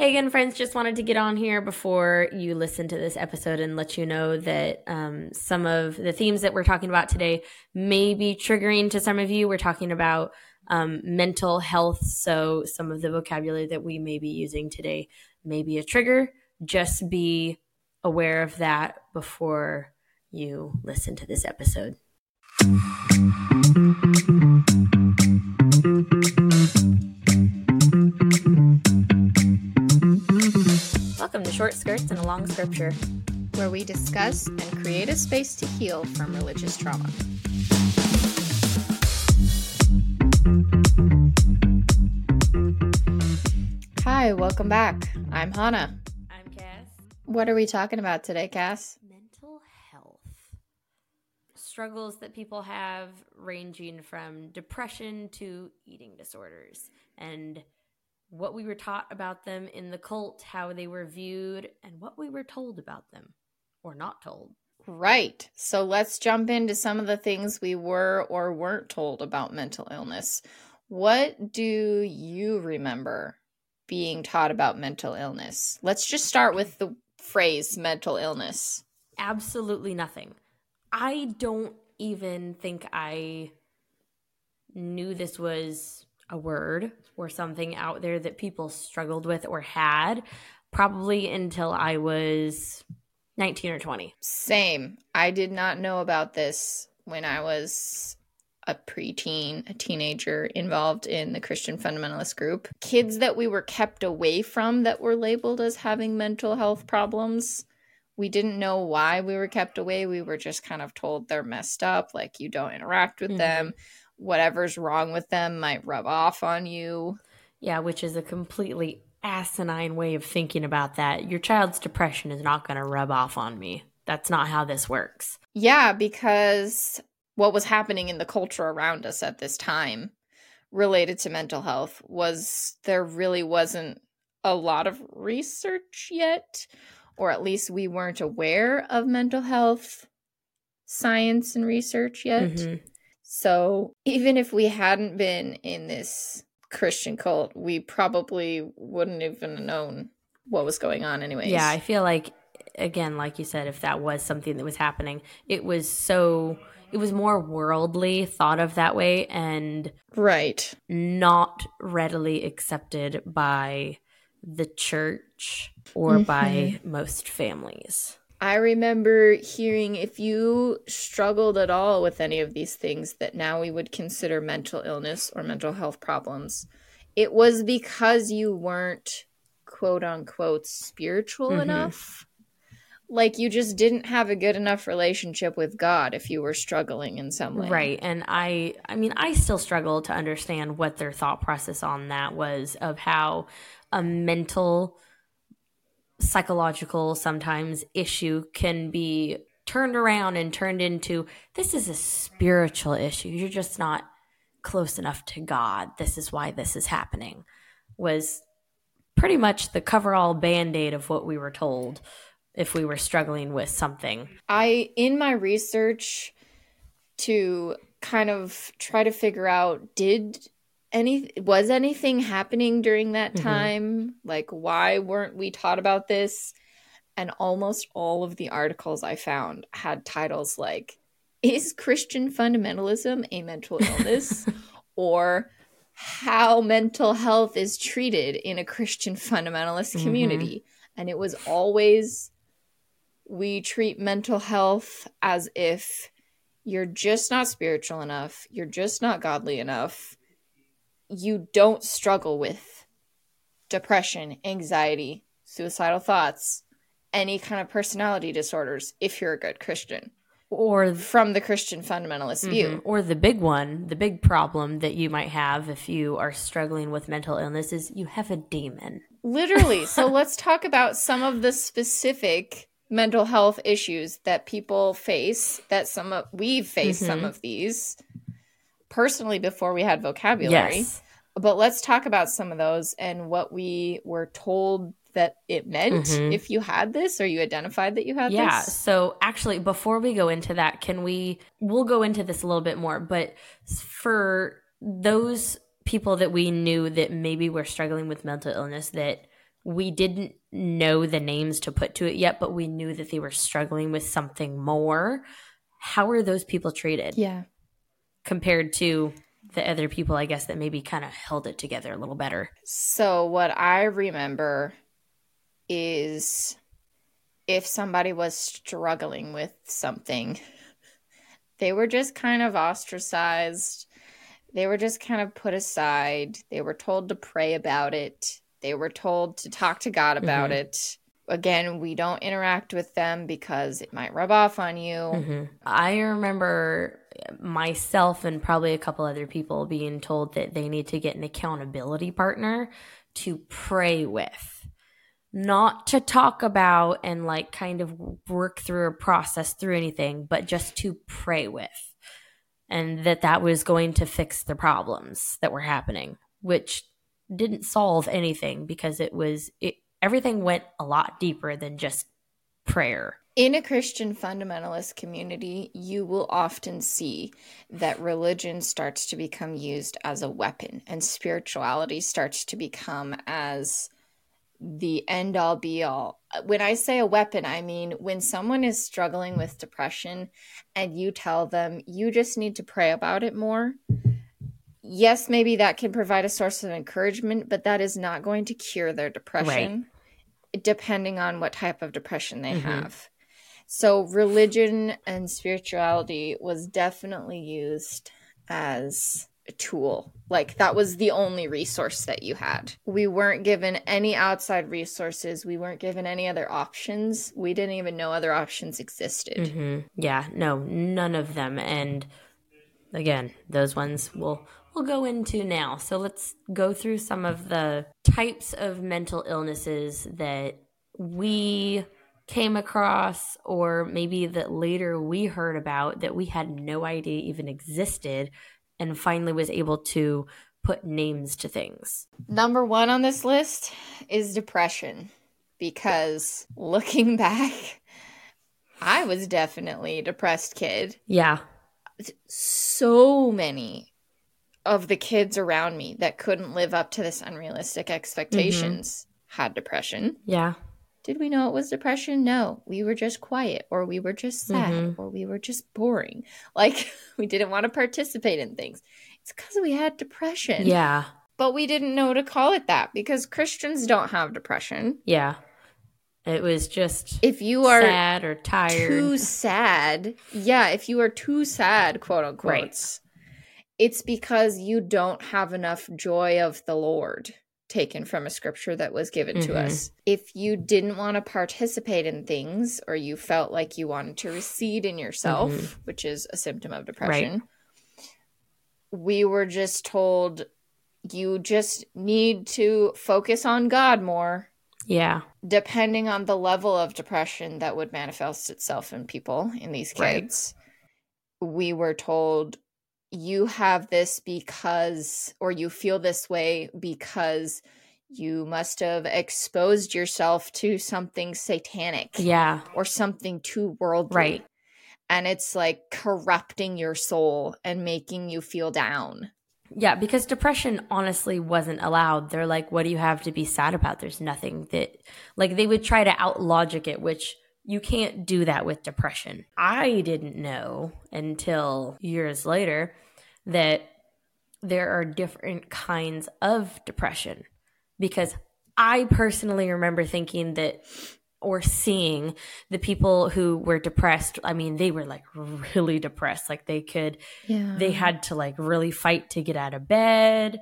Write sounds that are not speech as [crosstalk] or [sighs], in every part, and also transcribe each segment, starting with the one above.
Hey again, friends. Just wanted to get on here before you listen to this episode and let you know that um, some of the themes that we're talking about today may be triggering to some of you. We're talking about um, mental health. So, some of the vocabulary that we may be using today may be a trigger. Just be aware of that before you listen to this episode. Welcome to Short Skirts and a Long Scripture, where we discuss and create a space to heal from religious trauma. Hi, welcome back. I'm Hana. I'm Cas. What are we talking about today, Cas? Mental health. Struggles that people have ranging from depression to eating disorders and what we were taught about them in the cult, how they were viewed, and what we were told about them or not told. Right. So let's jump into some of the things we were or weren't told about mental illness. What do you remember being taught about mental illness? Let's just start with the phrase mental illness. Absolutely nothing. I don't even think I knew this was a word or something out there that people struggled with or had probably until I was 19 or 20. Same. I did not know about this when I was a preteen, a teenager involved in the Christian fundamentalist group. Kids that we were kept away from that were labeled as having mental health problems. We didn't know why we were kept away. We were just kind of told they're messed up, like you don't interact with mm-hmm. them whatever's wrong with them might rub off on you. Yeah, which is a completely asinine way of thinking about that. Your child's depression is not going to rub off on me. That's not how this works. Yeah, because what was happening in the culture around us at this time related to mental health was there really wasn't a lot of research yet, or at least we weren't aware of mental health science and research yet. Mm-hmm. So even if we hadn't been in this Christian cult, we probably wouldn't even have known what was going on anyways. Yeah, I feel like again, like you said, if that was something that was happening, it was so it was more worldly thought of that way and right not readily accepted by the church or mm-hmm. by most families I remember hearing if you struggled at all with any of these things that now we would consider mental illness or mental health problems, it was because you weren't quote unquote spiritual mm-hmm. enough. Like you just didn't have a good enough relationship with God if you were struggling in some way. Right. And I I mean I still struggle to understand what their thought process on that was of how a mental psychological sometimes issue can be turned around and turned into this is a spiritual issue. You're just not close enough to God. This is why this is happening. Was pretty much the cover all band aid of what we were told if we were struggling with something. I, in my research to kind of try to figure out, did any was anything happening during that mm-hmm. time like why weren't we taught about this and almost all of the articles i found had titles like is christian fundamentalism a mental illness [laughs] or how mental health is treated in a christian fundamentalist mm-hmm. community mm-hmm. and it was always we treat mental health as if you're just not spiritual enough you're just not godly enough you don't struggle with depression, anxiety, suicidal thoughts, any kind of personality disorders if you're a good Christian. Or from the Christian fundamentalist mm-hmm. view. Or the big one, the big problem that you might have if you are struggling with mental illness is you have a demon. Literally. [laughs] so let's talk about some of the specific mental health issues that people face that some of we've faced mm-hmm. some of these personally before we had vocabulary. Yes. But let's talk about some of those and what we were told that it meant mm-hmm. if you had this or you identified that you had yeah, this? So actually before we go into that, can we we'll go into this a little bit more, but for those people that we knew that maybe were struggling with mental illness that we didn't know the names to put to it yet, but we knew that they were struggling with something more. How are those people treated? Yeah. Compared to the other people, I guess, that maybe kind of held it together a little better. So, what I remember is if somebody was struggling with something, they were just kind of ostracized. They were just kind of put aside. They were told to pray about it. They were told to talk to God about mm-hmm. it. Again, we don't interact with them because it might rub off on you. Mm-hmm. I remember myself and probably a couple other people being told that they need to get an accountability partner to pray with not to talk about and like kind of work through or process through anything, but just to pray with. And that that was going to fix the problems that were happening, which didn't solve anything because it was, it, everything went a lot deeper than just prayer. In a Christian fundamentalist community, you will often see that religion starts to become used as a weapon and spirituality starts to become as the end all be all. When I say a weapon, I mean when someone is struggling with depression and you tell them you just need to pray about it more. Yes, maybe that can provide a source of encouragement, but that is not going to cure their depression, right. Depending on what type of depression they mm-hmm. have. So, religion and spirituality was definitely used as a tool. Like that was the only resource that you had. We weren't given any outside resources. We weren't given any other options. We didn't even know other options existed. Mm-hmm. Yeah, no, none of them. And again, those ones we'll we'll go into now. So let's go through some of the types of mental illnesses that we came across or maybe that later we heard about that we had no idea even existed and finally was able to put names to things. Number one on this list is depression because looking [laughs] back, I was definitely a depressed kid. Yeah. So many of the kids around me that couldn't live up to this unrealistic expectations mm-hmm. had depression. Yeah. Did we know it was depression? No. We were just quiet or we were just sad mm-hmm. or we were just boring. [laughs] Like we didn't want to participate in things. It's because we had depression. Yeah. But we didn't know to call it that because Christians don't have depression. Yeah. It was just if you are sad or tired, too sad. Yeah, if you are too sad, quote unquote, right. It's because you don't have enough joy of the Lord taken from a scripture that was given mm-hmm. to us. If you didn't want to participate in things or you felt like you wanted to recede in yourself, mm-hmm. which is a symptom of depression, right. we were just told you just need to focus on God more. Yeah. Depending on the level of depression that would manifest itself in people, in these kids, right. we were told you have this because, or you feel this way because you must have exposed yourself to something satanic. Yeah. Or something too worldly. Right. And it's like corrupting your soul and making you feel down. Yeah, because depression honestly wasn't allowed. They're like, what do you have to be sad about? There's nothing that, like, they would try to out logic it, which you can't do that with depression. I didn't know until years later that there are different kinds of depression because I personally remember thinking that or seeing the people who were depressed i mean they were like really depressed like they could yeah. they had to like really fight to get out of bed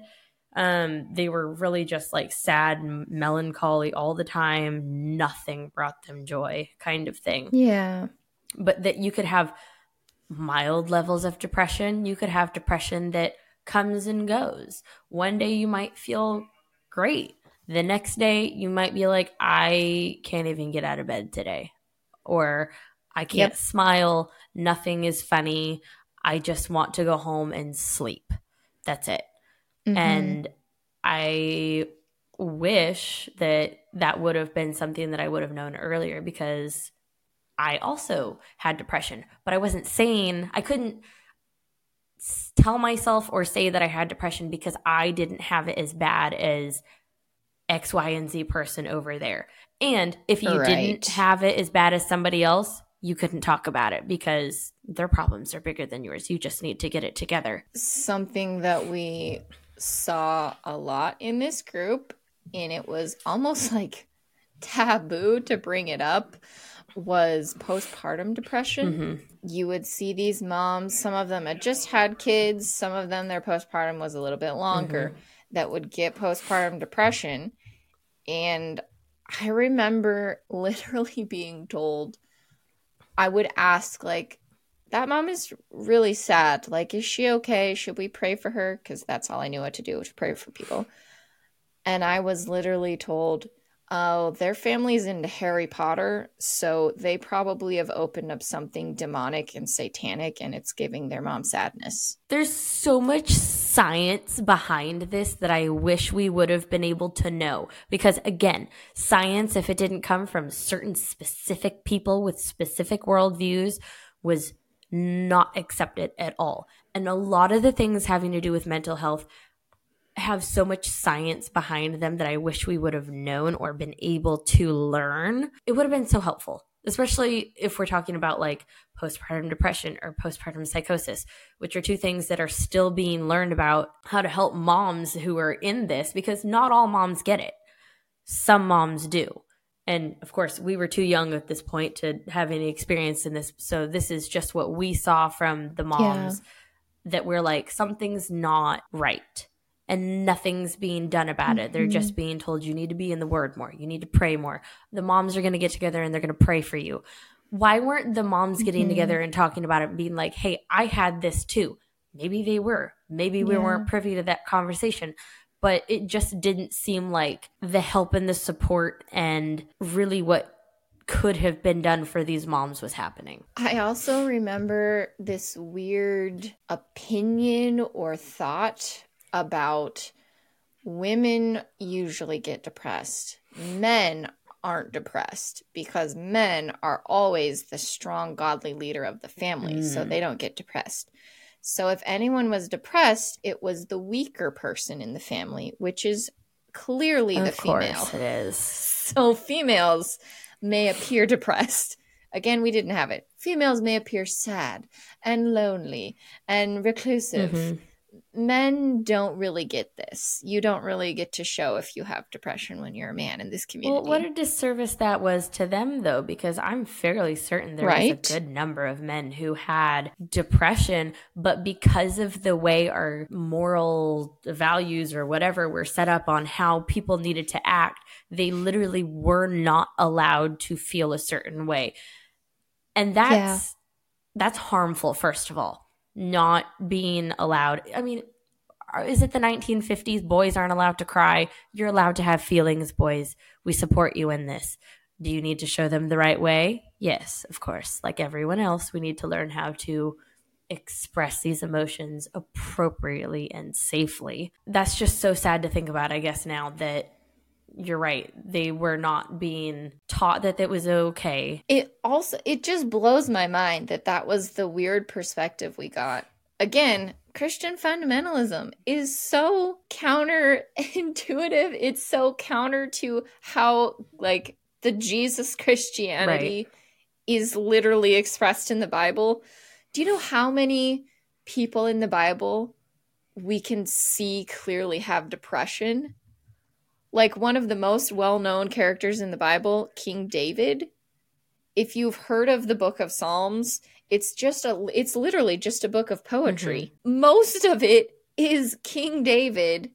um they were really just like sad and melancholy all the time nothing brought them joy kind of thing yeah but that you could have mild levels of depression. You could have depression that comes and goes. One day you might feel great. The next day you might be like, I can't even get out of bed today. Or I can't yep. smile. Nothing is funny. I just want to go home and sleep. That's it. Mm-hmm. And I wish that that would have been something that I would have known earlier because I also had depression, but I wasn't saying, I couldn't tell myself or say that I had depression because I didn't have it as bad as X, Y, and Z person over there. And if you Right. didn't have it as bad as somebody else, you couldn't talk about it because their problems are bigger than yours. You just need to get it together. something that we saw a lot in this group and it was almost [laughs] like taboo to bring it up was postpartum depression. Mhm. you would see these moms some of them had just had kids some of them their postpartum was a little bit longer that would get postpartum depression. And i remember [laughs] literally being told i would ask like that mom is really sad. Like is she okay? Should we pray for her? Because that's all i knew what to do was pray for people. And i was literally told oh their family's into harry potter so they probably have opened up something demonic and satanic and it's giving their mom sadness. There's so much science behind this that I wish we would have been able to know. Because again, science, if it didn't come from certain specific people with specific worldviews, was not accepted at all. And a lot of the things having to do with mental health have so much science behind them that I wish we would have known or been able to learn. It would have been so helpful, especially if we're talking about like postpartum depression or postpartum psychosis, which are two things that are still being learned about how to help moms who are in this because not all moms get it. Some moms do. And of course, we were too young at this point to have any experience in this. So this is just what we saw from the moms that we're like, something's not right and nothing's being done about it. They're just being told you need to be in the word more. You need to pray more. The moms are going to get together and they're going to pray for you. Why weren't the moms getting Mhm. together and talking about it and being like, "Hey, I had this too." Maybe they were. Maybe we Yeah. weren't privy to that conversation. But it just didn't seem like the help and the support and really what could have been done for these moms was happening. I also remember this weird opinion or thought about women usually get depressed. Men aren't depressed because men are always the strong, godly leader of the family, so Mm. they don't get depressed. So if anyone was depressed, it was the weaker person in the family, which is clearly the of course female. it is. [laughs] So females may appear depressed. Again, we didn't have it. Females may appear sad and lonely and reclusive. Mhm. Men don't really get this. You don't really get to show if you have depression when you're a man in this community. Well, what a disservice that was to them, though, because I'm fairly certain there was a good number of men who had depression, but because of the way our moral values or whatever were set up on how people needed to act, they literally were not allowed to feel a certain way. And that's that's harmful, first of all, not being allowed. I mean, is it the 1950s? Boys aren't allowed to cry. You're allowed to have feelings, boys. We support you in this. Do you need to show them the right way? Yes, of course. Like everyone else, we need to learn how to express these emotions appropriately and safely. That's just so sad to think about, I guess, now that you're right. They were not being taught that it was okay. it also it just blows my mind that that was the weird perspective we got. Again, Christian fundamentalism is so counterintuitive. It's so counter to how like the Jesus Christianity is literally expressed in the Bible. Do you know how many people in the Bible we can see clearly have depression? Like one of the most well-known characters in the Bible, King David, if you've heard of the book of psalms it's just a it's literally just a book of poetry. Most of it is king david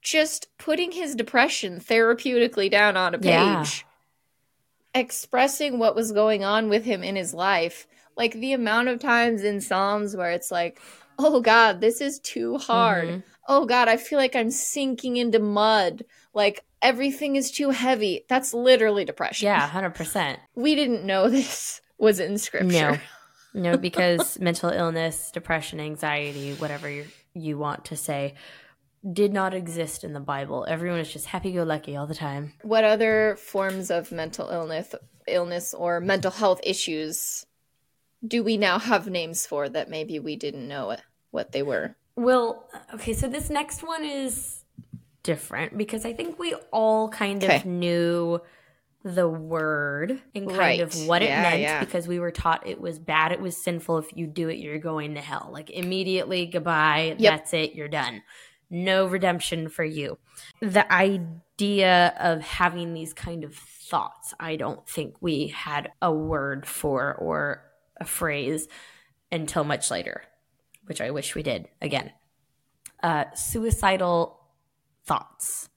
just putting his depression therapeutically down on a page Yeah. expressing what was going on with him in his life. Like the amount of times in psalms where it's like oh god this is too hard. Mhm. Oh god i feel like i'm sinking into mud like everything is too heavy that's literally depression Yeah, [laughs] 100%. we didn't know [laughs] this was in scripture. No. No, [laughs] because mental illness, depression, anxiety, whatever you, you want to say, did not exist in the Bible. Everyone is just happy go lucky all the time. What other forms of mental illness, illness or mental health issues do we now have names for that maybe we didn't know what they were? Well, okay, so this next one is different because I think we all kind of knew the word and kind Right. of what it Yeah, meant yeah. because we were taught it was bad, it was sinful. If you do it, you're going to hell. Like immediately, goodbye, Yep. that's it, you're done. No redemption for you. The idea of having these kind of thoughts, I don't think we had a word for or a phrase until much later, which I wish we did again. Uh, suicidal thoughts.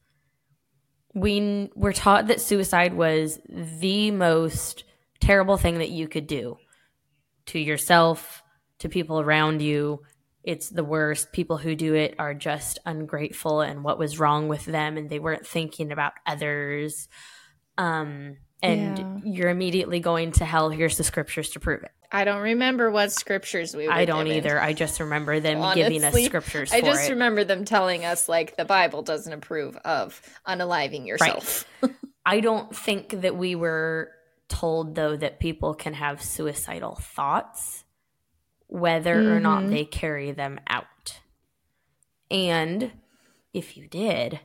We were taught that suicide was the most terrible thing that you could do to yourself, to people around you. It's the worst. People who do it are just ungrateful and what was wrong with them, and they weren't thinking about others. Um, and Yeah. you're immediately going to hell. Here's the scriptures to prove it. I don't remember what scriptures we were I don't given. either. I just remember them giving us Honestly, scriptures I just it. remember them telling us like the Bible doesn't approve of unaliving yourself. [laughs] I don't think that we were told though that people can have suicidal thoughts whether or not Mhm. they carry them out. And if you did,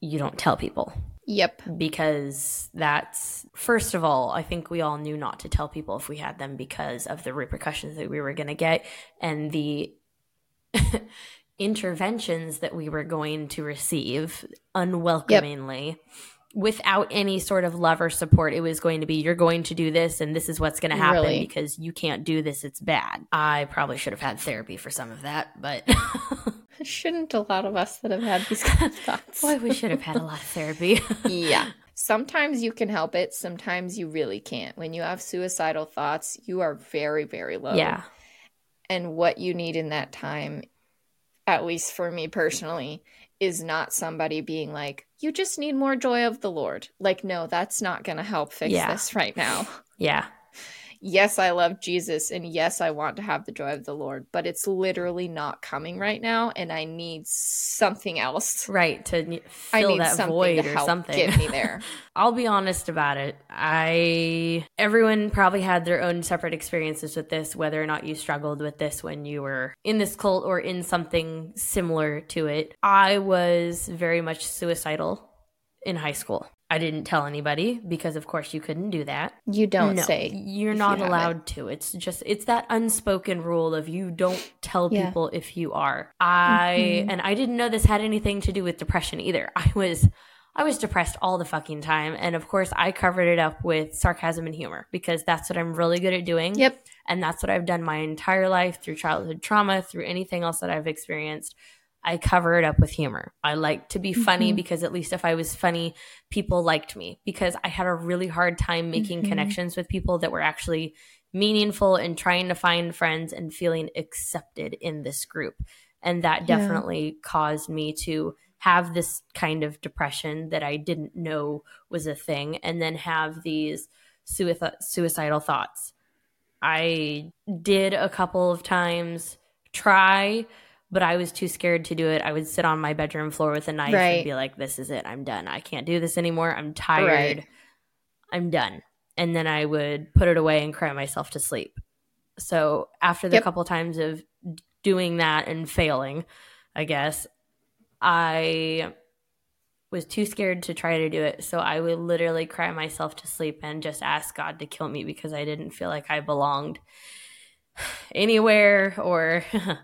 you don't tell people Yep. because that's first of all, I think we all knew not to tell people if we had them because of the repercussions that we were going to get and the [laughs] interventions that we were going to receive unwelcomingly without any sort of love or support. It was going to be you're going to do this and this is what's going to happen Really? because you can't do this. It's bad. I probably should have had therapy for some of that, but [laughs] Shouldn't a lot of us that have had these kind of thoughts? boy, we should have had a lot of therapy. [laughs] yeah. Sometimes you can help it, sometimes you really can't. When you have suicidal thoughts, you are very, very low. yeah. And what you need in that time, at least for me personally, is not somebody being like, you just need more joy of the Lord. Like, no, that's not going to help fix Yeah. this right now. Yeah. Yes, I love Jesus and yes, I want to have the joy of the Lord, but it's literally not coming right now and I need something else. Right. To fill that void or something. get me there. [laughs] I'll be honest about it. I everyone probably had their own separate experiences with this, whether or not you struggled with this when you were in this cult or in something similar to it. I was very much suicidal in high school. I didn't tell anybody because of course you couldn't do that. You don't no, say. you're not you allowed to. It's just it's that unspoken rule of you don't tell Yeah. people if you are. I Mhm. and I didn't know this had anything to do with depression either. I was I was depressed all the fucking time and of course I covered it up with sarcasm and humor because that's what I'm really good at doing Yep. and that's what I've done my entire life through childhood trauma, through anything else that I've experienced. I cover it up with humor. I like to be funny Mhm. because at least if I was funny, people liked me because I had a really hard time making Mhm. connections with people that were actually meaningful and trying to find friends and feeling accepted in this group. And that Yeah. definitely caused me to have this kind of depression that I didn't know was a thing and then have these suici- suicidal thoughts. I did a couple of times try, but I was too scared to do it. I would sit on my bedroom floor with a knife Right. and be like, this is it. I'm done. I can't do this anymore. I'm tired. Right. I'm done. And then I would put it away and cry myself to sleep. So after the Yep. couple times of doing that and failing, I guess, I was too scared to try to do it. So I would literally cry myself to sleep and just ask God to kill me because I didn't feel like I belonged [sighs] anywhere or [laughs]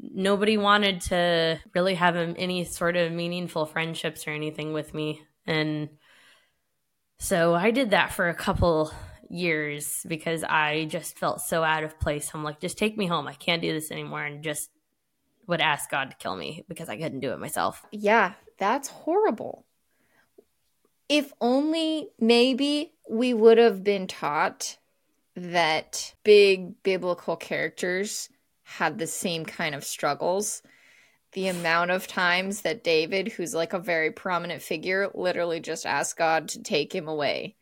nobody wanted to really have any sort of meaningful friendships or anything with me. And so I did that for a couple years because I just felt so out of place. I'm like, just take me home. I can't do this anymore. And just would ask God to kill me because I couldn't do it myself. Yeah, that's horrible. If only maybe we would have been taught that big biblical characters had the same kind of struggles. The amount of times that David, who's like a very prominent figure, literally just asked God to take him away.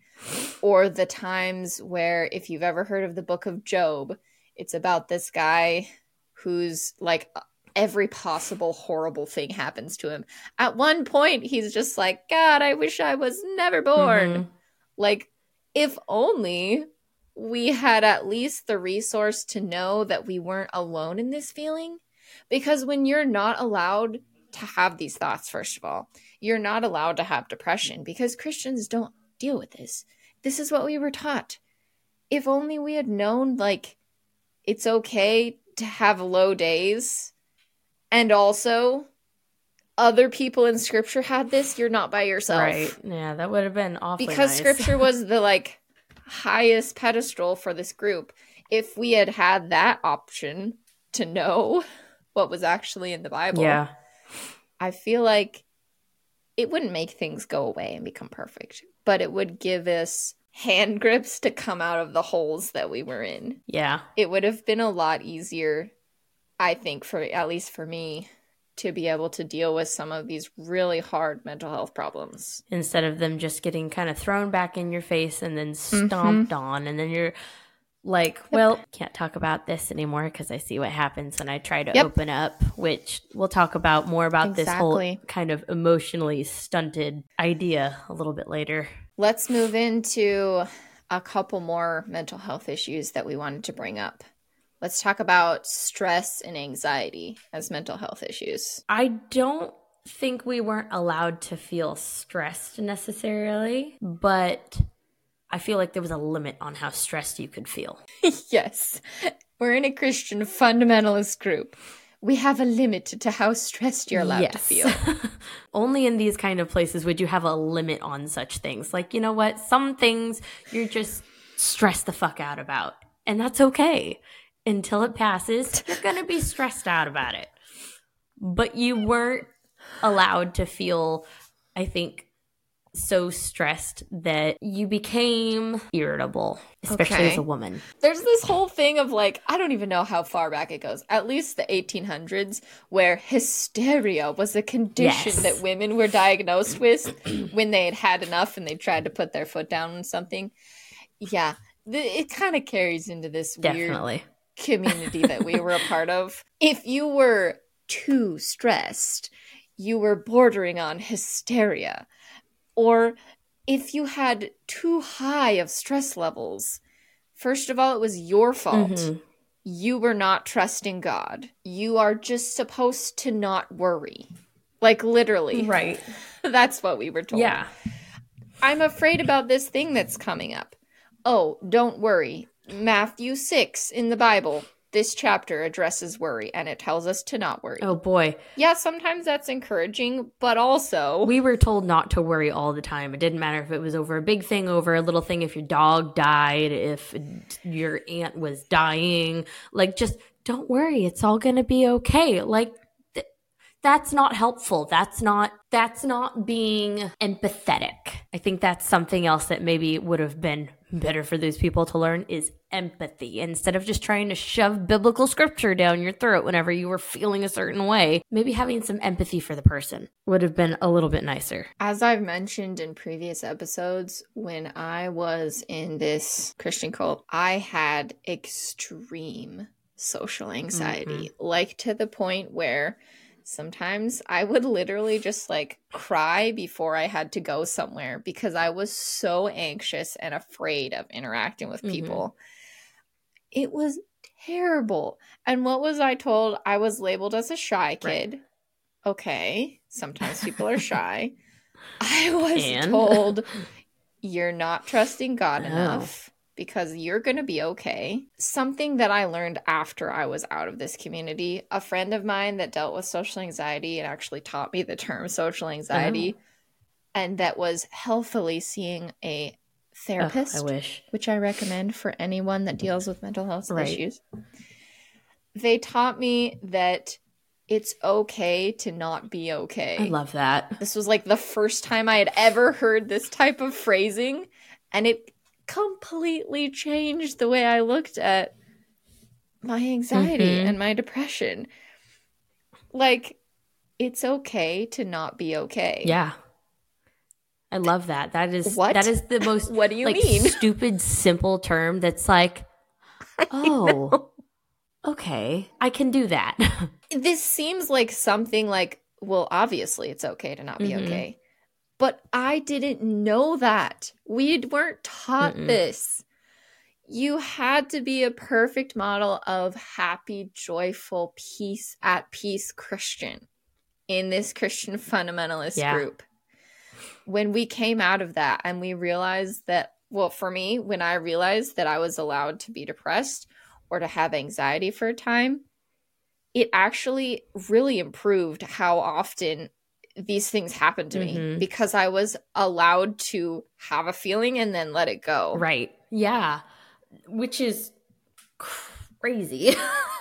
Or the times where, if you've ever heard of the book of Job, it's about this guy who's like every possible horrible thing happens to him. At one point, he's just like, God, I wish I was never born. Mhm. Like, if only we had at least the resource to know that we weren't alone in this feeling. Because when you're not allowed to have these thoughts, first of all. You're not allowed to have depression because Christians don't deal with this. This is what we were taught. If only we had known, like, it's okay to have low days. And also, other people in scripture had this, you're not by yourself. Right. Yeah, that would have been awfully Because nice. scripture [laughs] was the, like, highest pedestal for this group. If we had had that option to know [laughs] what was actually in the Bible, yeah. I feel like it wouldn't make things go away and become perfect, but it would give us hand [laughs] grips to come out of the holes that we were in. Yeah. It would have been a lot easier, I think, for at least for me, to be able to deal with some of these really hard mental health problems. Instead of them just getting kind of thrown back in your face and then Mm-hmm. stomped on, and then you're like, well, can't talk about this anymore because I see what happens when I try to Yep. open up, which we'll talk about more about this whole kind of emotionally stunted idea a little bit later. Let's move into a couple more mental health issues that we wanted to bring up. Let's talk about stress and anxiety as mental health issues. I don't think we weren't allowed to feel stressed necessarily, but I feel like there was a limit on how stressed you could feel. [laughs] yes, we're in a Christian fundamentalist group. We have a limit to how stressed you're allowed to feel. [laughs] Only in these kind of places would you have a limit on such things. Like, you know what? Some things you're just stressed the fuck out about. And that's okay. Until it passes, [laughs] you're going to be stressed out about it. But you weren't allowed to feel, I think, so stressed that you became irritable, especially Okay. as a woman. There's this whole thing of like, I don't even know how far back it goes, at least the 1800s, where hysteria was a condition Yes. that women were diagnosed with [clears throat] when they had had enough and they tried to put their foot down on something. Yeah, th- it kind of carries into this weird Definitely. Community that we were a part of. [laughs] If you were too stressed, you were bordering on hysteria. Or if you had too high of stress levels, first of all, it was your fault. Mhm. You were not trusting God. You are just supposed to not worry. Like literally. Right. [laughs] That's what we were told. Yeah. I'm afraid about this thing that's coming up. Oh, don't worry. Matthew 6 in the Bible, this chapter addresses worry and it tells us to not worry. Oh boy. Yeah, sometimes that's encouraging, but also We were told not to worry all the time. It didn't matter if it was over a big thing, over a little thing, if your dog died, if your aunt was dying. Like, just don't worry. It's all going to be okay. Like, th- that's not helpful. That's not that's not being empathetic. I think that's something else that maybe would have been better for those people to learn is empathy instead of just trying to shove biblical scripture down your throat whenever you were feeling a certain way. Maybe having some empathy for the person would have been a little bit nicer. As I've mentioned in previous episodes, when I was in this Christian cult, I had extreme social anxiety, like to the point where sometimes I would literally just like cry before I had to go somewhere because I was so anxious and afraid of interacting with Mhm. people. It was terrible. And what was I told? I was labeled as a shy Right. kid. Okay, sometimes people are shy. [laughs] I was And? told you're not trusting God Oh. enough because you're going to be okay. Something that I learned after I was out of this community, a friend of mine that dealt with social anxiety and actually taught me the term social anxiety Oh. and that was healthfully seeing a Therapist I wish. which I recommend for anyone that deals with mental health Right. issues. They taught me that it's okay to not be okay. I love that. this was like the first time I had ever heard this type of phrasing, and it completely changed the way I looked at my anxiety Mhm. and my depression. Like, it's okay to not be okay. Yeah. I love that. That is What? that is the most What do you like mean? [laughs] stupid simple term that's like oh okay, I can do that. [laughs] this seems like something like well obviously it's okay to not be Mhm. okay but i didn't know that we weren't taught Mm-mm. this you had to be a perfect model of happy joyful peace at peace christian in this Christian fundamentalist Yeah. group. When we came out of that and we realized that, well, for me, when I realized that I was allowed to be depressed or to have anxiety for a time, it actually really improved how often these things happened to me Mhm. because I was allowed to have a feeling and then let it go. Right. Yeah. Which is crazy. [laughs]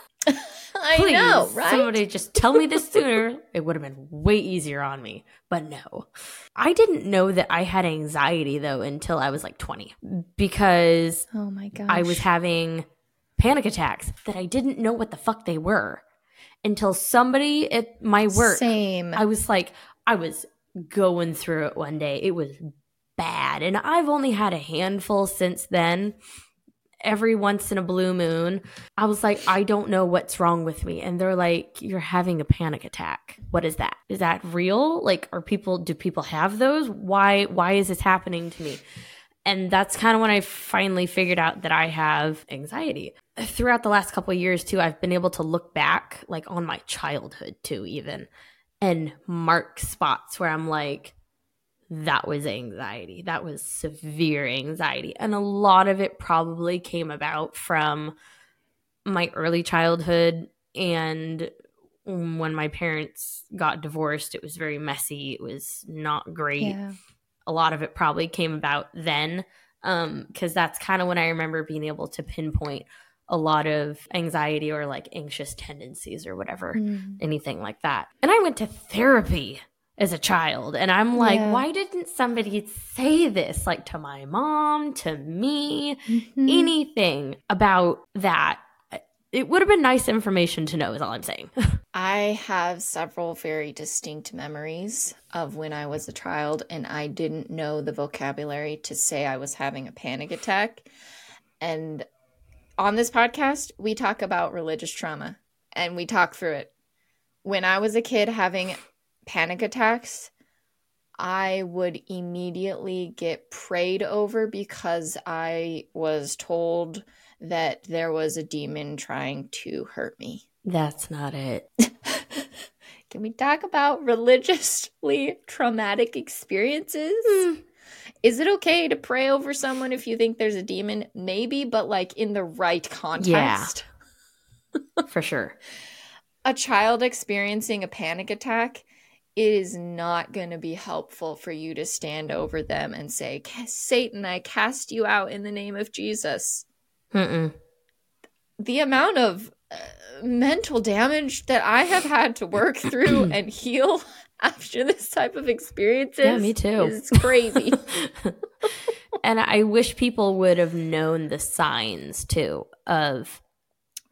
I Please, know, right? Somebody just tell me this sooner. it would have been way easier on me. But no. I didn't know that I had anxiety though until I was like 20 because oh my gosh. I was having panic attacks that I didn't know what the fuck they were until somebody at my work Same. I was like, I was going through it one day. It was bad. And I've only had a handful since then. Every once in a blue moon, I was like, I don't know what's wrong with me. And they're like, You're having a panic attack. What is that? Is that real? Like, are people, do people have those? Why, why is this happening to me? And that's kind of when I finally figured out that I have anxiety. Throughout the last couple years, too, I've been able to look back, like on my childhood, too, even and mark spots where I'm like, that was anxiety. That was severe anxiety. And a lot of it probably came about from my early childhood and when my parents got divorced. It was very messy. It was not great yeah. a lot of it probably came about then um because that's kind of when i remember being able to pinpoint a lot of anxiety or like anxious tendencies or whatever Mm. anything like that and i went to therapy as a child and i'm like Yeah. why didn't somebody say this like to my mom to me Mhm. anything about that it would have been nice information to know is all i'm saying [laughs] I have several very distinct memories of when I was a child and I didn't know the vocabulary to say I was having a panic attack. And on this podcast, we talk about religious trauma and we talk through it. When I was a kid having panic attacks, I would immediately get prayed over because I was told that there was a demon trying to hurt me. that's not it [laughs] Can we talk about religiously traumatic experiences? Hmm. Is it okay to pray over someone if you think there's a demon? Maybe, but like in the right context. for sure [laughs] A child experiencing a panic attack, it is not going to be helpful for you to stand over them and say, Satan, I cast you out in the name of Jesus. Mm-mm. the amount of uh, mental damage that I have had to work [clears throat] through and heal [laughs] after this type of experiences Yeah, me too. is crazy. [laughs] and I wish people would have known the signs too of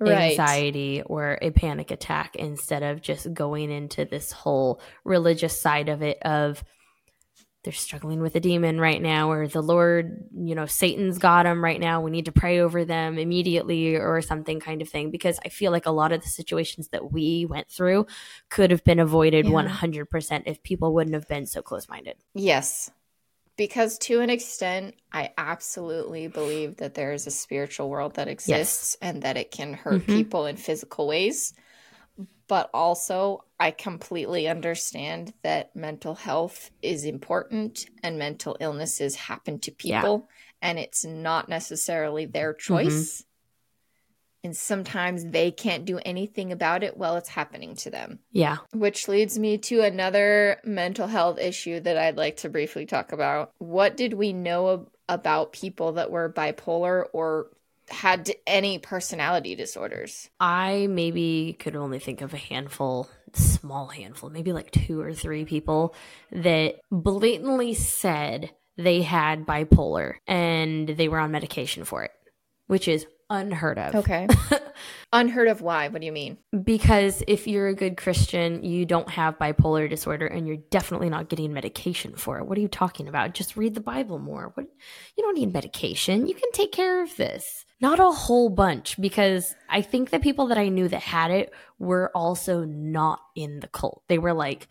anxiety or a panic attack instead of just going into this whole religious side of it of they're struggling with a demon right now or the lord you know satan's got them right now we need to pray over them immediately or something kind of thing because i feel like a lot of the situations that we went through could have been avoided Yeah. 100% if people wouldn't have been so close-minded Yes. Because to an extent, I absolutely believe that there is a spiritual world that exists and that it can hurt Mhm. people in physical ways. But also, I completely understand that mental health is important and mental illnesses happen to Yeah. people and it's not necessarily their choice. And sometimes they can't do anything about it while it's happening to them. yeah Which leads me to another mental health issue that I'd like to briefly talk about. What did we know ab- about people that were bipolar or had any personality disorders? I maybe could only think of a handful, small handful, maybe like two or three people that blatantly said they had bipolar and they were on medication for it, which is unheard of. Okay. [laughs] Unheard of why? What do you mean? Because if you're a good Christian, you don't have bipolar disorder and you're definitely not getting medication for it. What are you talking about? Just read the Bible more. What you don't need medication. You can take care of this. Not a whole bunch because I think the people that I knew that had it were also not in the cult. They were like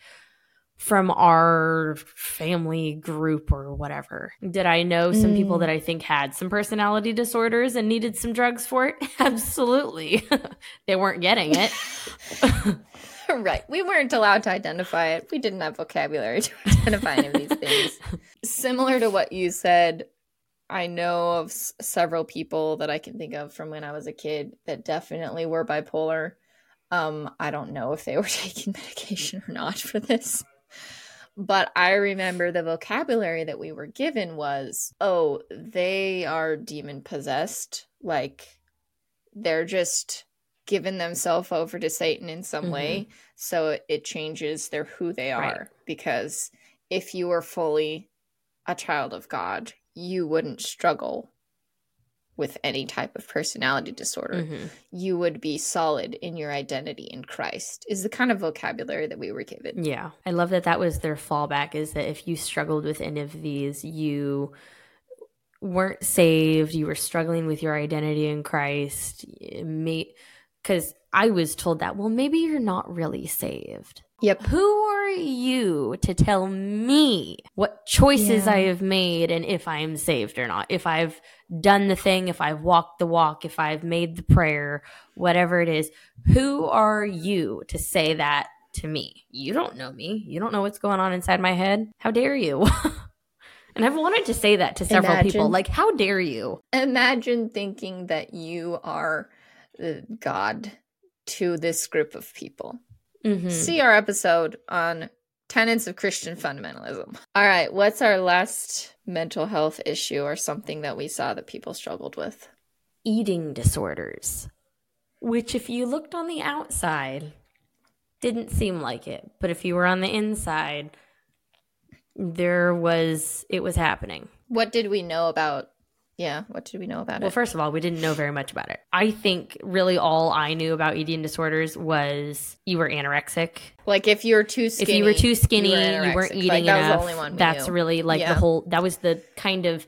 from our family group or whatever. Did I know some people Mm. that I think had some personality disorders and needed some drugs for it? [laughs] Absolutely. [laughs] they weren't getting it. [laughs] right. We weren't allowed to identify it. We didn't have vocabulary to identify any of these things. Similar to what you said, I know of s- several people that I can think of from when I was a kid that definitely were bipolar. Um, I don't know if they were taking medication or not for this. But I remember the vocabulary that we were given was, oh, they are demon possessed. Like they're just giving themselves over to Satan in some Mhm. way. So it changes their who they are. Right. Because if you were fully a child of God, you wouldn't struggle with any type of personality disorder. Mhm. You would be solid in your identity in Christ, is the kind of vocabulary that we were given. Yeah. I love that that was their fallback is that if you struggled with any of these, you weren't saved, you were struggling with your identity in Christ. Because I was told that, well, maybe you're not really saved. Yep. Who are you to tell me what choices Yeah. I have made and if I am saved or not? If I've done the thing, if I've walked the walk, if I've made the prayer, whatever it is, who are you to say that to me? You don't know me. You don't know what's going on inside my head. How dare you? [laughs] and I've wanted to say that to several people. Like, how dare you? Imagine thinking that you are uh, God to this group of people. Mhm. See our episode on tenets of Christian fundamentalism. All right, what's our last mental health issue or something that we saw that people struggled with? eating disorders, which, if you looked on the outside, didn't seem like it. But if you were on the inside, there was, it was happening. What did we know about? Yeah, what did we know about it? Well, first of all, we didn't know very much about it. I think really all I knew about eating disorders was you were anorexic. like if you were too skinny, if you were too skinny, you, anorexic. weren't eating Like, that was enough. the only one that's knew. really like Yeah. the whole. That was the kind of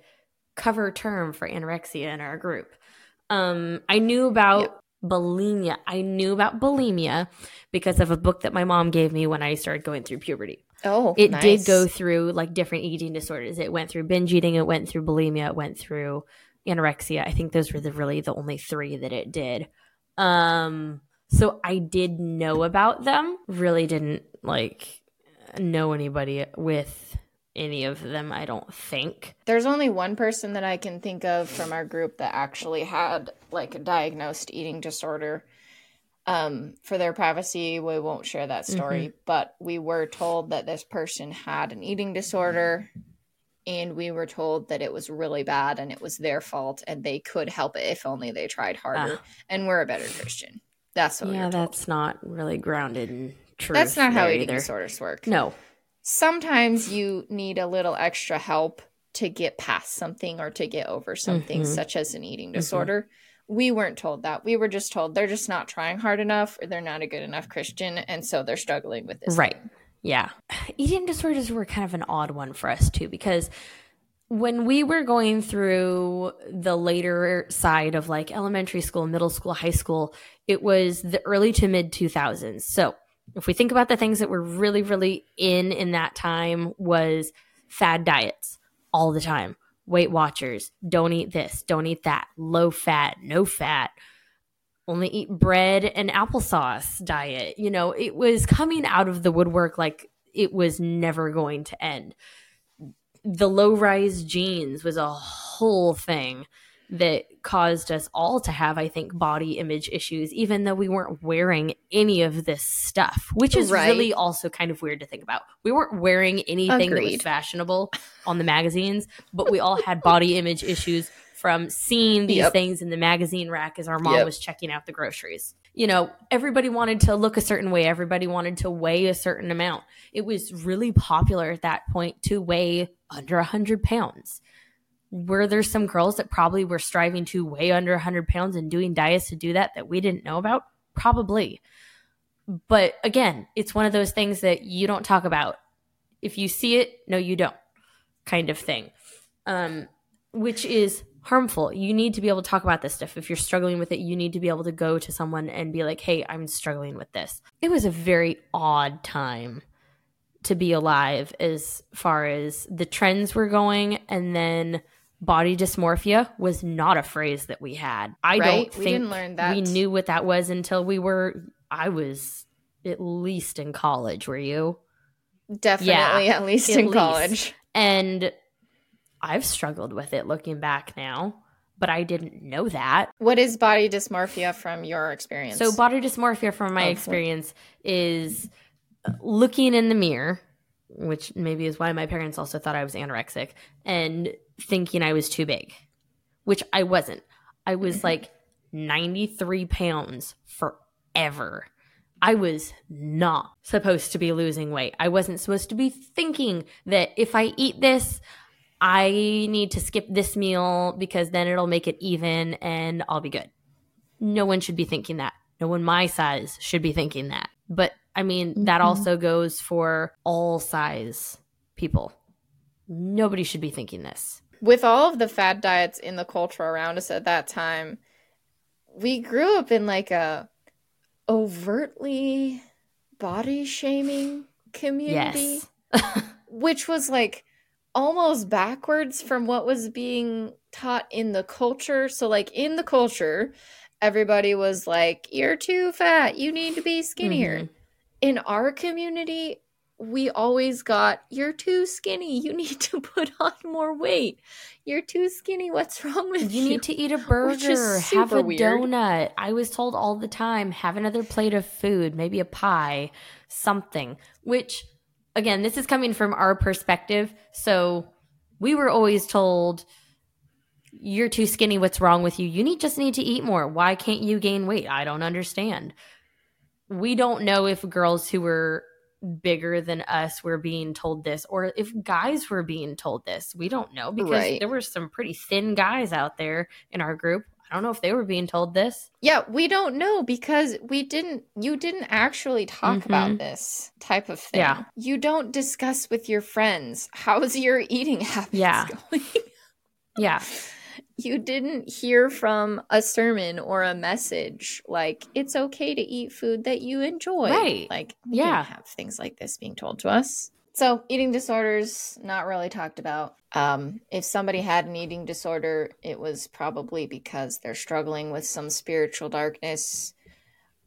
cover term for anorexia in our group. Um, I knew about Yep. Bulimia. I knew about bulimia because of a book that my mom gave me when I started going through puberty. Oh, It did go through like different eating disorders. It went through binge eating. It went through bulimia. It went through anorexia. I think those were the really the only three that it did. Um, so I did know about them. Really didn't like know anybody with any of them. I don't think. There's only one person that I can think of from our group that actually had like a diagnosed eating disorder. Um, for their privacy, we won't share that story, but we were told that this person had an eating disorder and we were told that it was really bad and it was their fault and they could help it if only they tried harder and we're a better Christian. That's what we yeah, told. that's not really grounded in truth. That's not how eating either. disorders work. No. Sometimes you need a little extra help to get past something or to get over something Mhm. such as an eating disorder we weren't told that we were just told they're just not trying hard enough or they're not a good enough christian and so they're struggling with this Right. thing. Yeah. [sighs] Eating disorders were kind of an odd one for us too because when we were going through the later side of like elementary school, middle school, high school, it was the early to mid 2000s. So, if we think about the things that were really really in in that time was fad diets all the time. Weight Watchers, don't eat this, don't eat that, low fat, no fat, only eat bread and applesauce diet. You know, it was coming out of the woodwork like it was never going to end. The low rise jeans was a whole thing that caused us all to have, I think, body image issues, even though we weren't wearing any of this stuff, which is Right. really also kind of weird to think about. We weren't wearing anything that was fashionable on the magazines, but we all had body image issues from seeing these Yep. things in the magazine rack as our mom Yep. was checking out the groceries. You know, everybody wanted to look a certain way, everybody wanted to weigh a certain amount. It was really popular at that point to weigh under 100 pounds. Were there some girls that probably were striving to weigh under 100 pounds and doing diets to do that that we didn't know about? Probably. But again, it's one of those things that you don't talk about. If you see it, no, you don't, kind of thing, um, which is harmful. You need to be able to talk about this stuff. If you're struggling with it, you need to be able to go to someone and be like, hey, I'm struggling with this. It was a very odd time to be alive as far as the trends were going. And then body dysmorphia was not a phrase that we had. I Right? don't We think didn't learn that. we knew what that was until we were, I was at least in college, were you? Definitely, Yeah, at least at in least. college. And I've struggled with it looking back now, but I didn't know that. What is body dysmorphia from your experience? So, body dysmorphia, from my Okay. experience, is uh, looking in the mirror, which maybe is why my parents also thought I was anorexic, and thinking I was too big, which I wasn't. I was like 93 pounds forever. I was not supposed to be losing weight. I wasn't supposed to be thinking that if I eat this, I need to skip this meal because then it'll make it even and I'll be good. No one should be thinking that. No one my size should be thinking that. But I mean, that Mhm. also goes for all size people. Nobody should be thinking this. With all of the fad diets in the culture around us at that time, we grew up in like a overtly body shaming community, Yes. [laughs] which was like almost backwards from what was being taught in the culture. So, like in the culture, everybody was like, You're too fat, you need to be skinnier. Mhm. In our community, we always got, You're too skinny, you [laughs] need to put on more weight. You're too skinny, what's wrong with you? You need to eat a [laughs] burger, have a weird. donut. I was told all the time, have another plate of food, maybe a pie, something. Which, again, this is coming from our perspective. So we were always told, you're too skinny. What's wrong with you? You need just need to eat more. Why can't you gain weight? I don't understand. We don't know if girls who were bigger than us were being told this or if guys were being told this. We don't know because Right. there were some pretty thin guys out there in our group. I don't know if they were being told this. Yeah, we don't know because we didn't you didn't actually talk Mhm. about this type of thing. Yeah. You don't discuss with your friends how's your eating [laughs] habits Yeah. going. Yeah. [laughs] you didn't hear from a sermon or a message like it's okay to eat food that you enjoy. Right. Like we Yeah. have things like this being told to us. So eating disorders not really talked about. Um, if somebody had an eating disorder, it was probably because they're struggling with some spiritual darkness,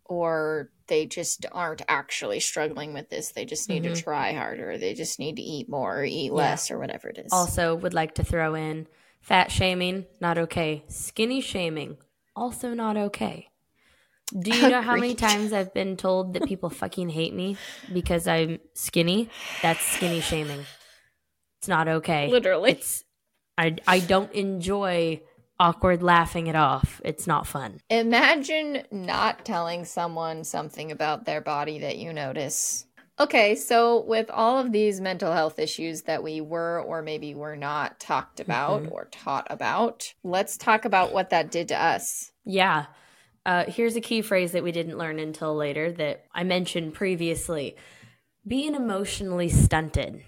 or they just aren't actually struggling with this. They just need Mhm. to try harder. They just need to eat more, or eat Yeah. less, or whatever it is. Also, would like to throw in fat shaming, not okay. Skinny shaming, also not okay. Do you know [laughs] how many times I've been told that people fucking hate me because I'm skinny? That's skinny shaming. It's not okay. Literally. It's I I don't enjoy awkward laughing it off. It's not fun. Imagine not telling someone something about their body that you notice. Okay, so with all of these mental health issues that we were or maybe were not talked about Mhm. or taught about, let's talk about what that did to us. Yeah. Uh, here's a key phrase that we didn't learn until later that I mentioned previously being emotionally stunted.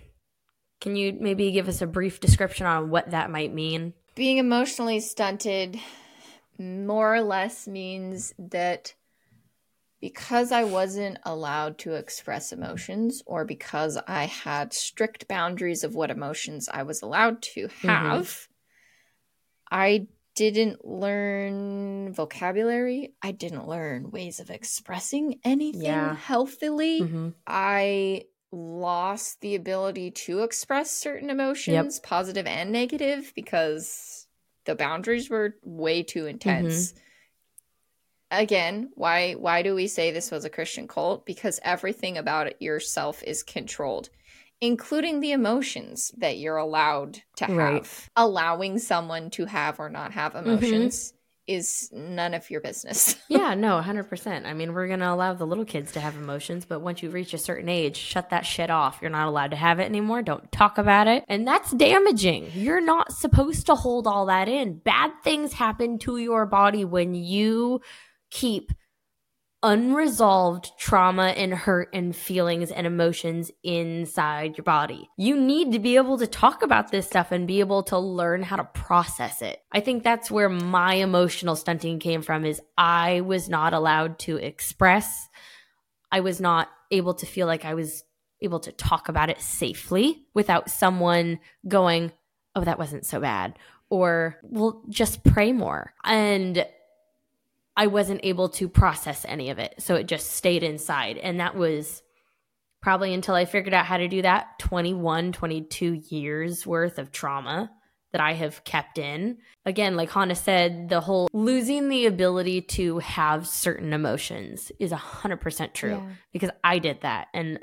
Can you maybe give us a brief description on what that might mean? Being emotionally stunted more or less means that because I wasn't allowed to express emotions, or because I had strict boundaries of what emotions I was allowed to have, I didn't learn vocabulary. I didn't learn ways of expressing anything Yeah. healthily. Mm-hmm. I lost the ability to express certain emotions, positive and negative, because the boundaries were way too intense. Again, why why do we say this was a Christian cult? Because everything about it yourself is controlled, including the emotions that you're allowed to have. Right. Allowing someone to have or not have mm-hmm. emotions is none of your business. [laughs] Yeah, no, 100%. I mean, we're going to allow the little kids to have emotions, but once you reach a certain age, shut that shit off. You're not allowed to have it anymore. Don't talk about it. And that's damaging. You're not supposed to hold all that in. Bad things happen to your body when you keep unresolved trauma and hurt and feelings and emotions inside your body. You need to be able to talk about this stuff and be able to learn how to process it. I think that's where my emotional stunting came from is I was not allowed to express. I was not able to feel like I was able to talk about it safely without someone going, "Oh, that wasn't so bad." Or, "Well, just pray more." And I wasn't able to process any of it. So it just stayed inside. And that was probably until I figured out how to do that 21, 22 years worth of trauma that I have kept in. Again, like Hana said, the whole losing the ability to have certain emotions is 100% true yeah. because I did that. And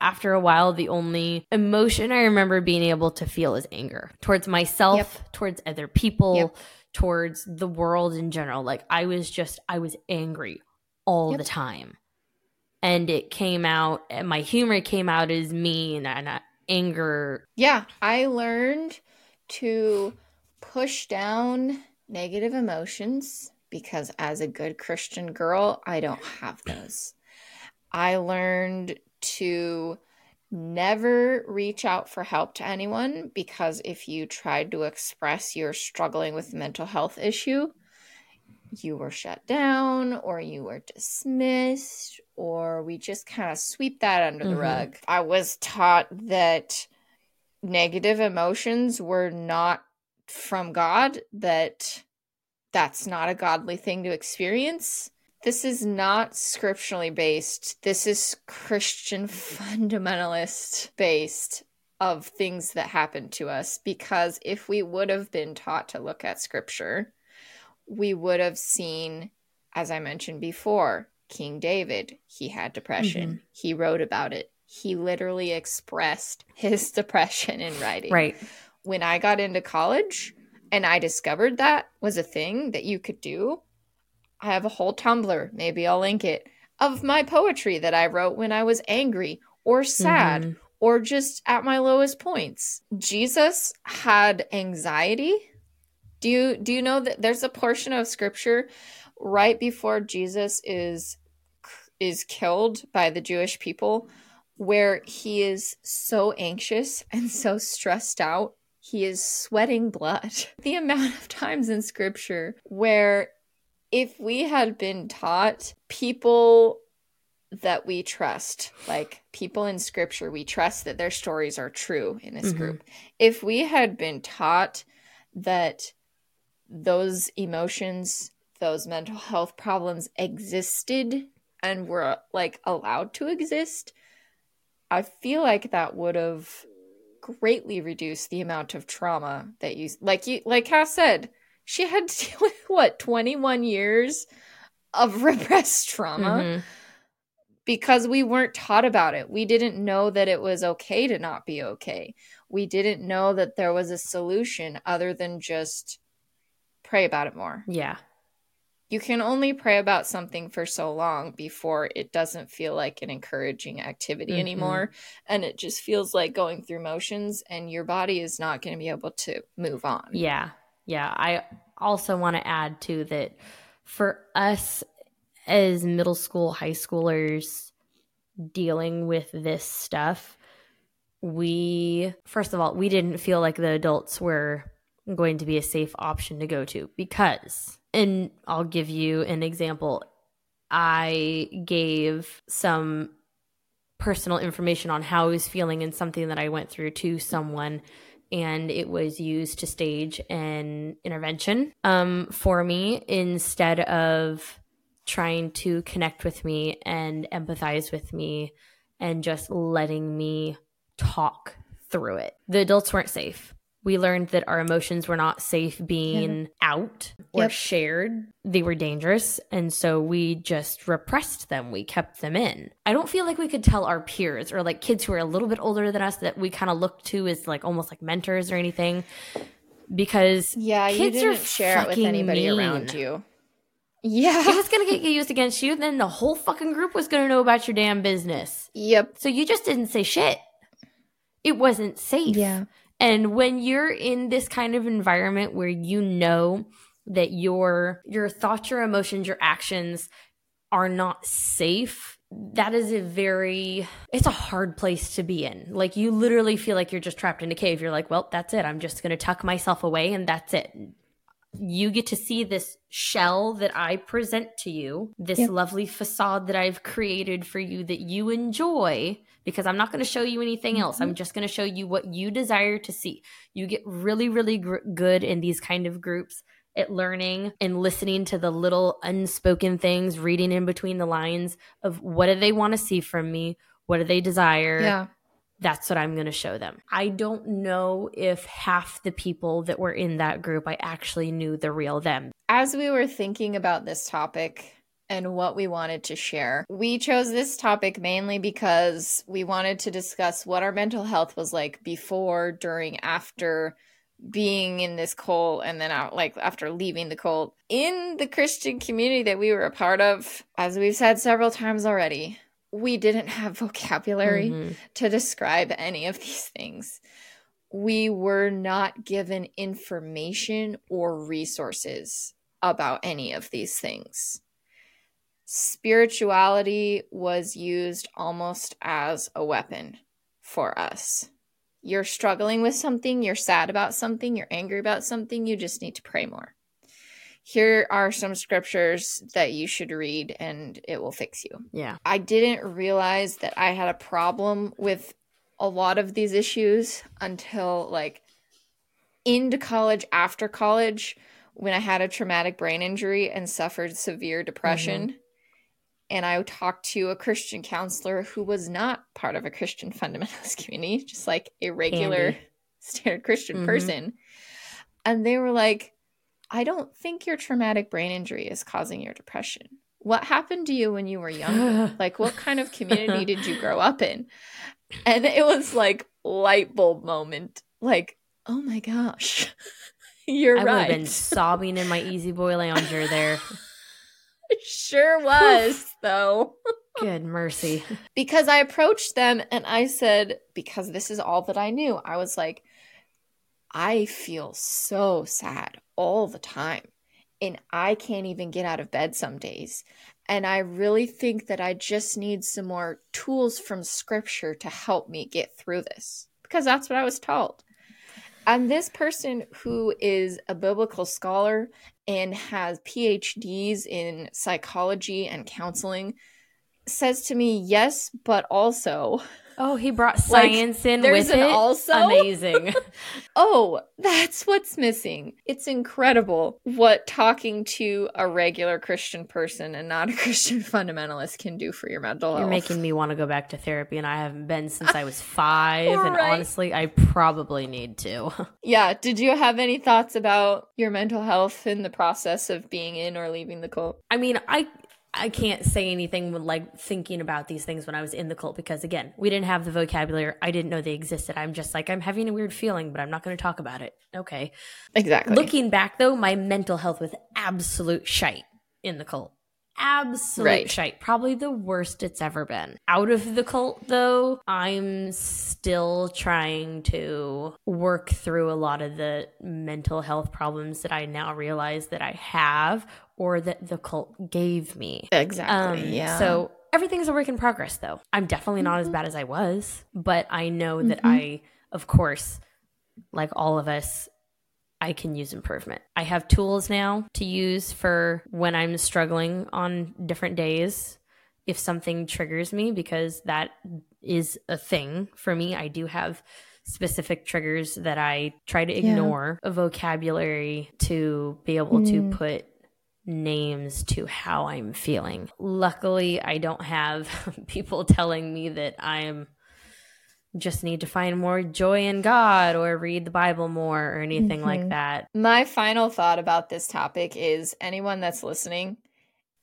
after a while, the only emotion I remember being able to feel is anger towards myself, yep. towards other people, yep. Towards the world in general. Like I was just, I was angry all yep. the time. And it came out, and my humor came out as mean and uh, anger. Yeah, I learned to push down negative emotions because as a good Christian girl, I don't have those. I learned to never reach out for help to anyone because if you tried to express you're struggling with mental health issue, you were shut down or you were dismissed or we just kind of sweep that under mm-hmm. the rug. I was taught that negative emotions were not from God, that that's not a godly thing to experience. This is not scripturally based. This is Christian [laughs] fundamentalist based of things that happen to us because if we would have been taught to look at scripture, we would have seen, as I mentioned before, King David, he had depression. Mm-hmm. He wrote about it he literally expressed [laughs] his depression in writing. Right. When I got into college and I discovered that was a thing that you could do, I have a whole Tumblr, maybe I'll link it, of my poetry that I wrote when I was angry or sad mm-hmm. or just at my lowest points. Jesus had anxiety. Do you do you know that there's a portion of scripture right before Jesus is is killed by the Jewish people where he is so anxious and so stressed out. He is sweating blood. [laughs] The amount of times in scripture where if we had been taught people that we trust, like people in scripture, we trust that their stories are true in this mm-hmm. group. If we had been taught that those emotions, those mental health problems existed and were like allowed to exist, I feel like that would have greatly reduced the amount of trauma that you like you like Cas said, she had to deal with what, 21 years of [laughs] repressed trauma. Mm-hmm. Because we weren't taught about it. We didn't know that it was okay to not be okay. We didn't know that there was a solution other than just pray about it more. Yeah you can only pray about something for so long before it doesn't feel like an encouraging activity mm-hmm. anymore and it just feels like going through motions and your body is not going to be able to move on yeah yeah i also want to add too that for us as middle school high schoolers dealing with this stuff we first of all we didn't feel like the adults were going to be a safe option to go to because and I'll give you an example. I gave some personal information on how I was feeling and something that I went through to someone and it was used to stage an intervention um, for me instead of trying to connect with me and empathize with me and just letting me talk through it. The adults weren't safe we learned that our emotions were not safe being yeah. out or yep. shared. They were dangerous. And so we just repressed them. We kept them in. I don't feel like we could tell our peers or like kids who are a little bit older than us that we kind of look to as like almost like mentors or anything because yeah, kids you didn't are share it with anybody mean. around you. Yeah. It was going to get used against you. Then the whole fucking group was going to know about your damn business. Yep. So you just didn't say shit. It wasn't safe. Yeah. And when you're in this kind of environment where you know that your your thoughts, your emotions, your actions are not safe, that is a very it's a hard place to be in. Like you literally feel like you're just trapped in a cave. You're like, "Well, that's it. I'm just going to tuck myself away and that's it." You get to see this shell that I present to you, this yep. lovely facade that I've created for you that you enjoy because I'm not going to show you anything else. Mm-hmm. I'm just going to show you what you desire to see. You get really, really gr- good in these kind of groups at learning and listening to the little unspoken things, reading in between the lines of what do they want to see from me? What do they desire? Yeah. That's what I'm going to show them. I don't know if half the people that were in that group I actually knew the real them. As we were thinking about this topic, and what we wanted to share. We chose this topic mainly because we wanted to discuss what our mental health was like before, during, after being in this cult and then out like after leaving the cult in the Christian community that we were a part of, as we've said several times already, we didn't have vocabulary mm-hmm. to describe any of these things. We were not given information or resources about any of these things. Spirituality was used almost as a weapon for us you're struggling with something, you're sad about something, you're angry about something, you just need to pray more. Here are some scriptures that you should read and it will fix you. Yeah. I didn't realize that I had a problem with a lot of these issues until like into college, after college, when I had a traumatic brain injury and suffered severe depression. Mm-hmm and I talked to a Christian counselor who was not part of a Christian fundamentalist [laughs] community, just like a regular Andy. standard Christian mm-hmm. person. And they were like, I don't think your traumatic brain injury is causing your depression. What happened to you when you were younger? [laughs] like, what kind of community did you grow up in? And it was like light bulb moment. Like, oh my gosh, [laughs] you're I right. I would have been sobbing in my E-Z-Boy lounger there. [laughs] sure was, [laughs] though. [laughs] Good mercy. Because I approached them and I said, because this is all that I knew, I was like, I feel so sad all the time. And I can't even get out of bed some days. And I really think that I just need some more tools from scripture to help me get through this because that's what I was told. And this person who is a biblical scholar and has PhDs in psychology and counseling says to me, yes, but also. Oh, he brought science like, in with it. Also, amazing. [laughs] [laughs] oh, that's what's missing. It's incredible what talking to a regular Christian person and not a [laughs] Christian fundamentalist can do for your mental health. You're making me want to go back to therapy, and I haven't been since I was five. right. And honestly, I probably need to. yeah. Did you have any thoughts about your mental health in the process of being in or leaving the cult? I mean, I I can't say anything like thinking about these things when I was in the cult because again, we didn't have the vocabulary. I didn't know they existed. I'm just like I'm having a weird feeling, but I'm not going to talk about it. Okay. Exactly. Looking back though, my mental health was absolute shite in the cult. Absolute right. shite. Probably the worst it's ever been. Out of the cult though, I'm still trying to work through a lot of the mental health problems that I now realize that I have or that the cult gave me. Exactly. Um, yeah. So everything's a work in progress, though. I'm definitely not mm-hmm. as bad as I was, but I know mm-hmm. that I, of course, like all of us, I can use improvement. I have tools now to use for when I'm struggling on different days. If something triggers me, because that is a thing for me, I do have specific triggers that I try to ignore yeah. a vocabulary to be able mm. to put names to how I'm feeling. Luckily, I don't have [laughs] people telling me that I'm just need to find more joy in God or read the Bible more or anything mm-hmm. like that. My final thought about this topic is anyone that's listening,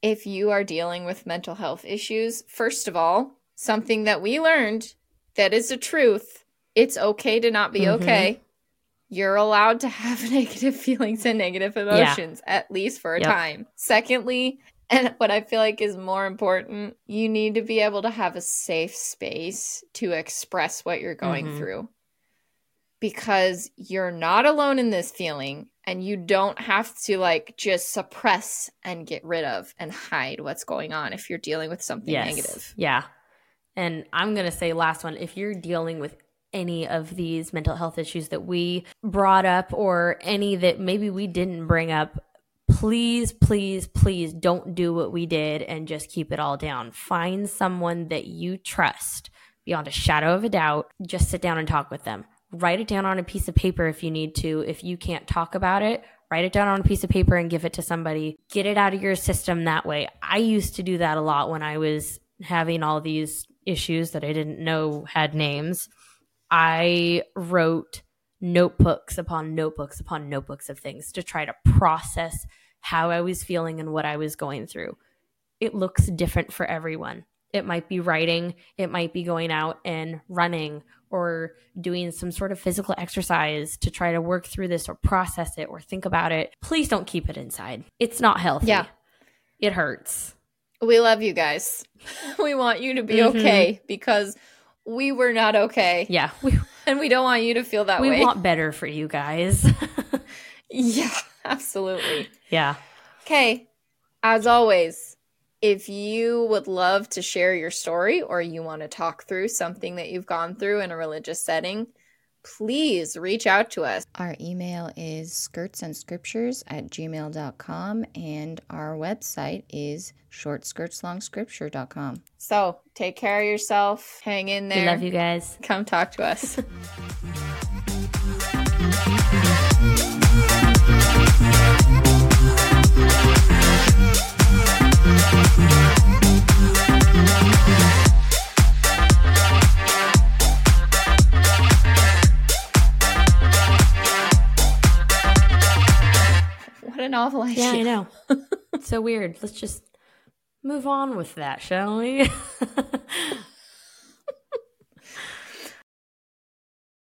if you are dealing with mental health issues, first of all, something that we learned that is the truth, it's okay to not be mm-hmm. okay you're allowed to have [laughs] negative feelings and negative emotions, yeah. at least for a yep. time. Secondly, and what I feel like is more important, you need to be able to have a safe space to express what you're going mm-hmm. through. Because you're not alone in this feeling and you don't have to like just suppress and get rid of and hide what's going on if you're dealing with something yes. negative. Yeah. And I'm going to say last one if you're dealing with any of these mental health issues that we brought up or any that maybe we didn't bring up, please, please, please don't do what we did and just keep it all down. Find someone that you trust beyond a shadow of a doubt. Just sit down and talk with them. Write it down on a piece of paper if you need to. If you can't talk about it, write it down on a piece of paper and give it to somebody. Get it out of your system that way. I used to do that a lot when I was having all these issues that I didn't know had names. I wrote notebooks upon notebooks upon notebooks of things to try to process how I was feeling and what I was going through. It looks different for everyone. It might be writing, it might be going out and running or doing some sort of physical exercise to try to work through this or process it or think about it. Please don't keep it inside. It's not healthy. Yeah. It hurts. We love you guys. [laughs] we want you to be Mhm. okay because we were not okay. Yeah. [laughs] We, And we don't want you to feel that we way. We want better for you guys. [laughs] yeah, [laughs] absolutely. yeah. Okay. As always, if you would love to share your story or you want to talk through something that you've gone through in a religious setting, please reach out to us. Our email is skirtsandscriptures at gmail.com and our website is shortskirtslongscripture.com. So take care of yourself. Hang in there. We love you guys. Come talk to us. [laughs] a novel idea. Yeah, I know. [laughs] so weird. Let's just move on with that, shall we? [laughs]